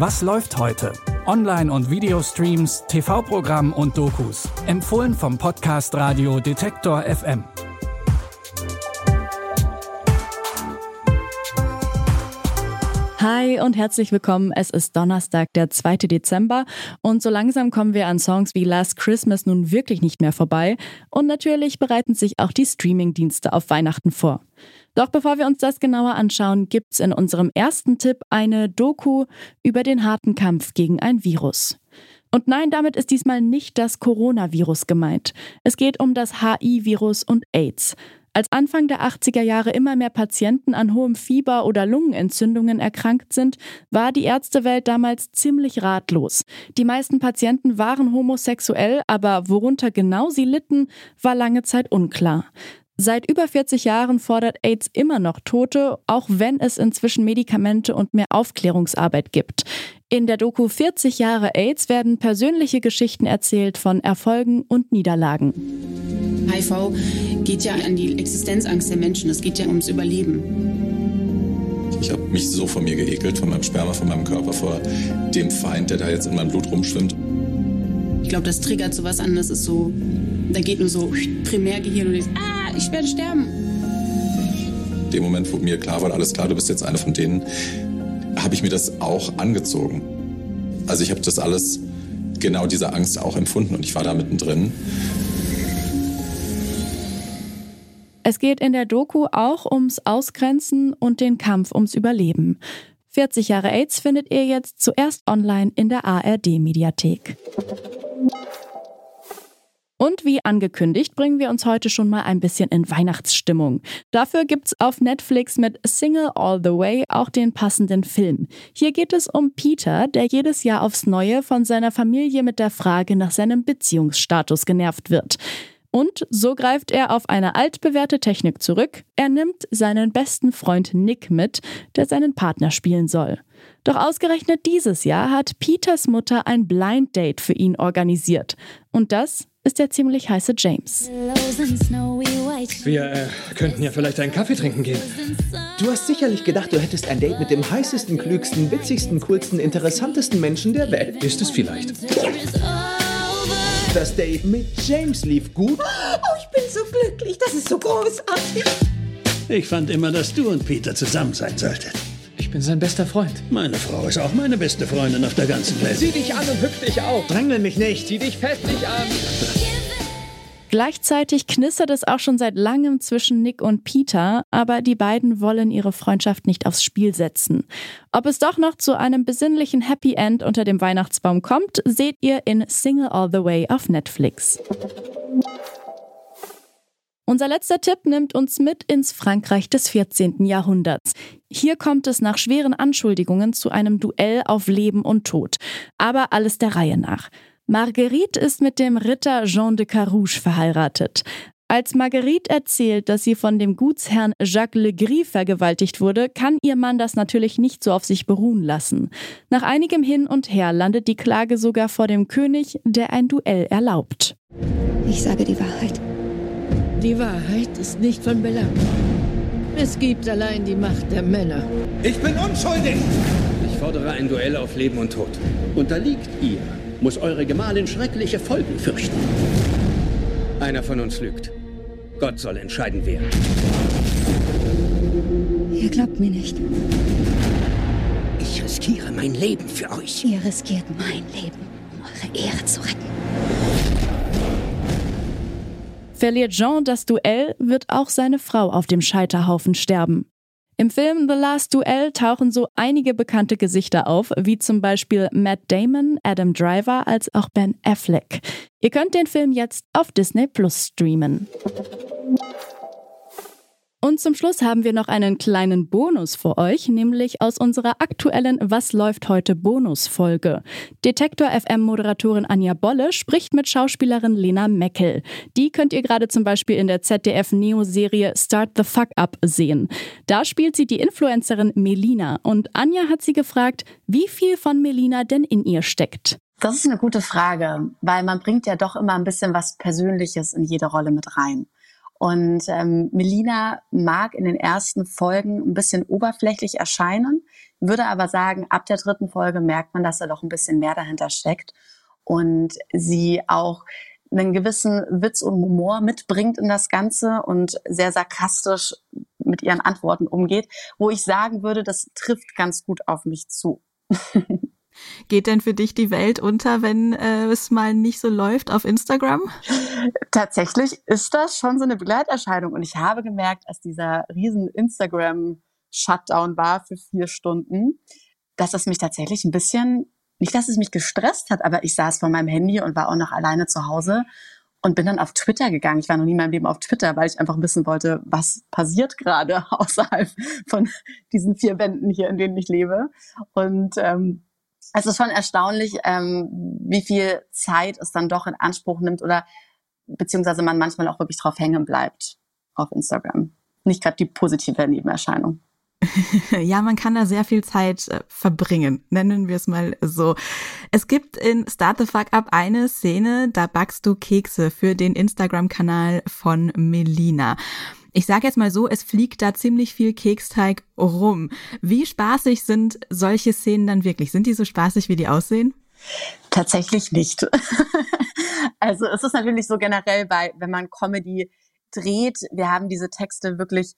Was läuft heute? Online- und Videostreams, TV-Programm und Dokus. Empfohlen vom Podcast Radio Detektor FM. Hi und herzlich willkommen. Es ist Donnerstag, der 2. Dezember und so langsam kommen wir an Songs wie Last Christmas nun wirklich nicht mehr vorbei und natürlich bereiten sich auch die Streamingdienste auf Weihnachten vor. Doch bevor wir uns das genauer anschauen, gibt's in unserem ersten Tipp eine Doku über den harten Kampf gegen ein Virus. Und nein, damit ist diesmal nicht das Coronavirus gemeint. Es geht um das HI-Virus und AIDS. Als Anfang der 80er Jahre immer mehr Patienten an hohem Fieber oder Lungenentzündungen erkrankt sind, war die Ärztewelt damals ziemlich ratlos. Die meisten Patienten waren homosexuell, aber worunter genau sie litten, war lange Zeit unklar. Seit über 40 Jahren fordert AIDS immer noch Tote, auch wenn es inzwischen Medikamente und mehr Aufklärungsarbeit gibt. In der Doku 40 Jahre AIDS werden persönliche Geschichten erzählt von Erfolgen und Niederlagen. HIV geht ja an die Existenzangst der Menschen, es geht ja ums Überleben. Ich habe mich so von mir geekelt, von meinem Sperma, von meinem Körper, vor dem Feind, der da jetzt in meinem Blut rumschwimmt. Ich glaube, das triggert sowas an, das ist so, da geht nur so Primärgehirn und ich, ah, ich werde sterben. In dem Moment, wo mir klar war, alles klar, du bist jetzt eine von denen, habe ich mir das auch angezogen. Also ich habe das alles, genau diese Angst auch empfunden und ich war da mittendrin. Es geht in der Doku auch ums Ausgrenzen und den Kampf ums Überleben. 40 Jahre AIDS findet ihr jetzt zuerst online in der ARD-Mediathek. Und wie angekündigt, bringen wir uns heute schon mal ein bisschen in Weihnachtsstimmung. Dafür gibt's auf Netflix mit Single All the Way auch den passenden Film. Hier geht es um Peter, der jedes Jahr aufs Neue von seiner Familie mit der Frage nach seinem Beziehungsstatus genervt wird. Und so greift er auf eine altbewährte Technik zurück. Er nimmt seinen besten Freund Nick mit, der seinen Partner spielen soll. Doch ausgerechnet dieses Jahr hat Peters Mutter ein Blind Date für ihn organisiert. Und das ist der ziemlich heiße James. Wir äh, könnten ja vielleicht einen Kaffee trinken gehen. Du hast sicherlich gedacht, du hättest ein Date mit dem heißesten, klügsten, witzigsten, coolsten, interessantesten Menschen der Welt. Ist es vielleicht? Das Date mit James lief gut. Oh, ich bin so glücklich. Das ist so großartig. Ich fand immer, dass du und Peter zusammen sein solltet. Ich bin sein bester Freund. Meine Frau ist auch meine beste Freundin auf der ganzen Welt. Sieh dich an und hüpf dich auf. Drängel mich nicht. Zieh dich festig an. Gleichzeitig knistert es auch schon seit langem zwischen Nick und Peter, aber die beiden wollen ihre Freundschaft nicht aufs Spiel setzen. Ob es doch noch zu einem besinnlichen Happy End unter dem Weihnachtsbaum kommt, seht ihr in Single All the Way auf Netflix. Unser letzter Tipp nimmt uns mit ins Frankreich des 14. Jahrhunderts. Hier kommt es nach schweren Anschuldigungen zu einem Duell auf Leben und Tod. Aber alles der Reihe nach. Marguerite ist mit dem Ritter Jean de Carouge verheiratet. Als Marguerite erzählt, dass sie von dem Gutsherrn Jacques Legris vergewaltigt wurde, kann ihr Mann das natürlich nicht so auf sich beruhen lassen. Nach einigem Hin und Her landet die Klage sogar vor dem König, der ein Duell erlaubt. Ich sage die Wahrheit. Die Wahrheit ist nicht von Belang. Es gibt allein die Macht der Männer. Ich bin unschuldig! Ich fordere ein Duell auf Leben und Tod. Unterliegt ihr muss eure Gemahlin schreckliche Folgen fürchten. Einer von uns lügt. Gott soll entscheiden, wer. Ihr glaubt mir nicht. Ich riskiere mein Leben für euch. Ihr riskiert mein Leben, um eure Ehre zu retten. Verliert Jean das Duell, wird auch seine Frau auf dem Scheiterhaufen sterben. Im Film The Last Duel tauchen so einige bekannte Gesichter auf, wie zum Beispiel Matt Damon, Adam Driver als auch Ben Affleck. Ihr könnt den Film jetzt auf Disney Plus streamen. Und zum Schluss haben wir noch einen kleinen Bonus für euch, nämlich aus unserer aktuellen Was läuft heute Bonusfolge. Detektor FM Moderatorin Anja Bolle spricht mit Schauspielerin Lena Meckel. Die könnt ihr gerade zum Beispiel in der ZDF Neo Serie Start the Fuck Up sehen. Da spielt sie die Influencerin Melina und Anja hat sie gefragt, wie viel von Melina denn in ihr steckt. Das ist eine gute Frage, weil man bringt ja doch immer ein bisschen was Persönliches in jede Rolle mit rein. Und ähm, Melina mag in den ersten Folgen ein bisschen oberflächlich erscheinen. Würde aber sagen, ab der dritten Folge merkt man, dass da doch ein bisschen mehr dahinter steckt und sie auch einen gewissen Witz und Humor mitbringt in das Ganze und sehr sarkastisch mit ihren Antworten umgeht, wo ich sagen würde, das trifft ganz gut auf mich zu. Geht denn für dich die Welt unter, wenn äh, es mal nicht so läuft auf Instagram? Tatsächlich ist das schon so eine Begleiterscheinung. Und ich habe gemerkt, als dieser riesen Instagram-Shutdown war für vier Stunden, dass es mich tatsächlich ein bisschen, nicht dass es mich gestresst hat, aber ich saß vor meinem Handy und war auch noch alleine zu Hause und bin dann auf Twitter gegangen. Ich war noch nie in meinem Leben auf Twitter, weil ich einfach wissen wollte, was passiert gerade außerhalb von diesen vier Wänden hier, in denen ich lebe. Und ähm, es ist schon erstaunlich, ähm, wie viel Zeit es dann doch in Anspruch nimmt oder beziehungsweise man manchmal auch wirklich drauf hängen bleibt auf Instagram. Nicht gerade die positive Nebenerscheinung. ja, man kann da sehr viel Zeit äh, verbringen, nennen wir es mal so. Es gibt in Start the Fuck Up eine Szene, da backst du Kekse für den Instagram-Kanal von Melina. Ich sage jetzt mal so, es fliegt da ziemlich viel Keksteig rum. Wie spaßig sind solche Szenen dann wirklich? Sind die so spaßig, wie die aussehen? Tatsächlich nicht. also es ist natürlich so generell bei, wenn man Comedy dreht, wir haben diese Texte wirklich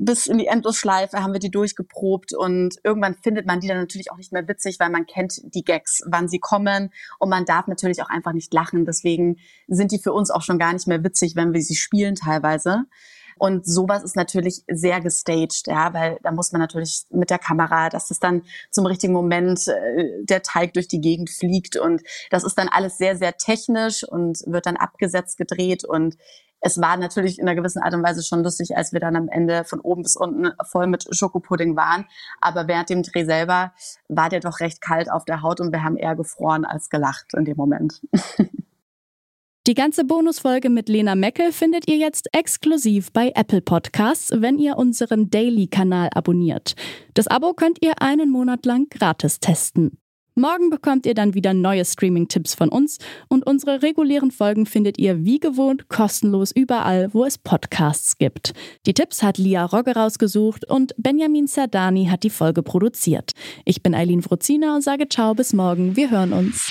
bis in die Endlosschleife haben wir die durchgeprobt und irgendwann findet man die dann natürlich auch nicht mehr witzig, weil man kennt die Gags, wann sie kommen und man darf natürlich auch einfach nicht lachen. Deswegen sind die für uns auch schon gar nicht mehr witzig, wenn wir sie spielen teilweise. Und sowas ist natürlich sehr gestaged, ja, weil da muss man natürlich mit der Kamera, dass es dann zum richtigen Moment äh, der Teig durch die Gegend fliegt und das ist dann alles sehr, sehr technisch und wird dann abgesetzt, gedreht und es war natürlich in einer gewissen Art und Weise schon lustig, als wir dann am Ende von oben bis unten voll mit Schokopudding waren. Aber während dem Dreh selber war der doch recht kalt auf der Haut und wir haben eher gefroren als gelacht in dem Moment. Die ganze Bonusfolge mit Lena Meckel findet ihr jetzt exklusiv bei Apple Podcasts, wenn ihr unseren Daily-Kanal abonniert. Das Abo könnt ihr einen Monat lang gratis testen. Morgen bekommt ihr dann wieder neue Streaming-Tipps von uns und unsere regulären Folgen findet ihr wie gewohnt kostenlos überall, wo es Podcasts gibt. Die Tipps hat Lia Rogge rausgesucht und Benjamin Sardani hat die Folge produziert. Ich bin Eileen Fruzina und sage ciao bis morgen. Wir hören uns.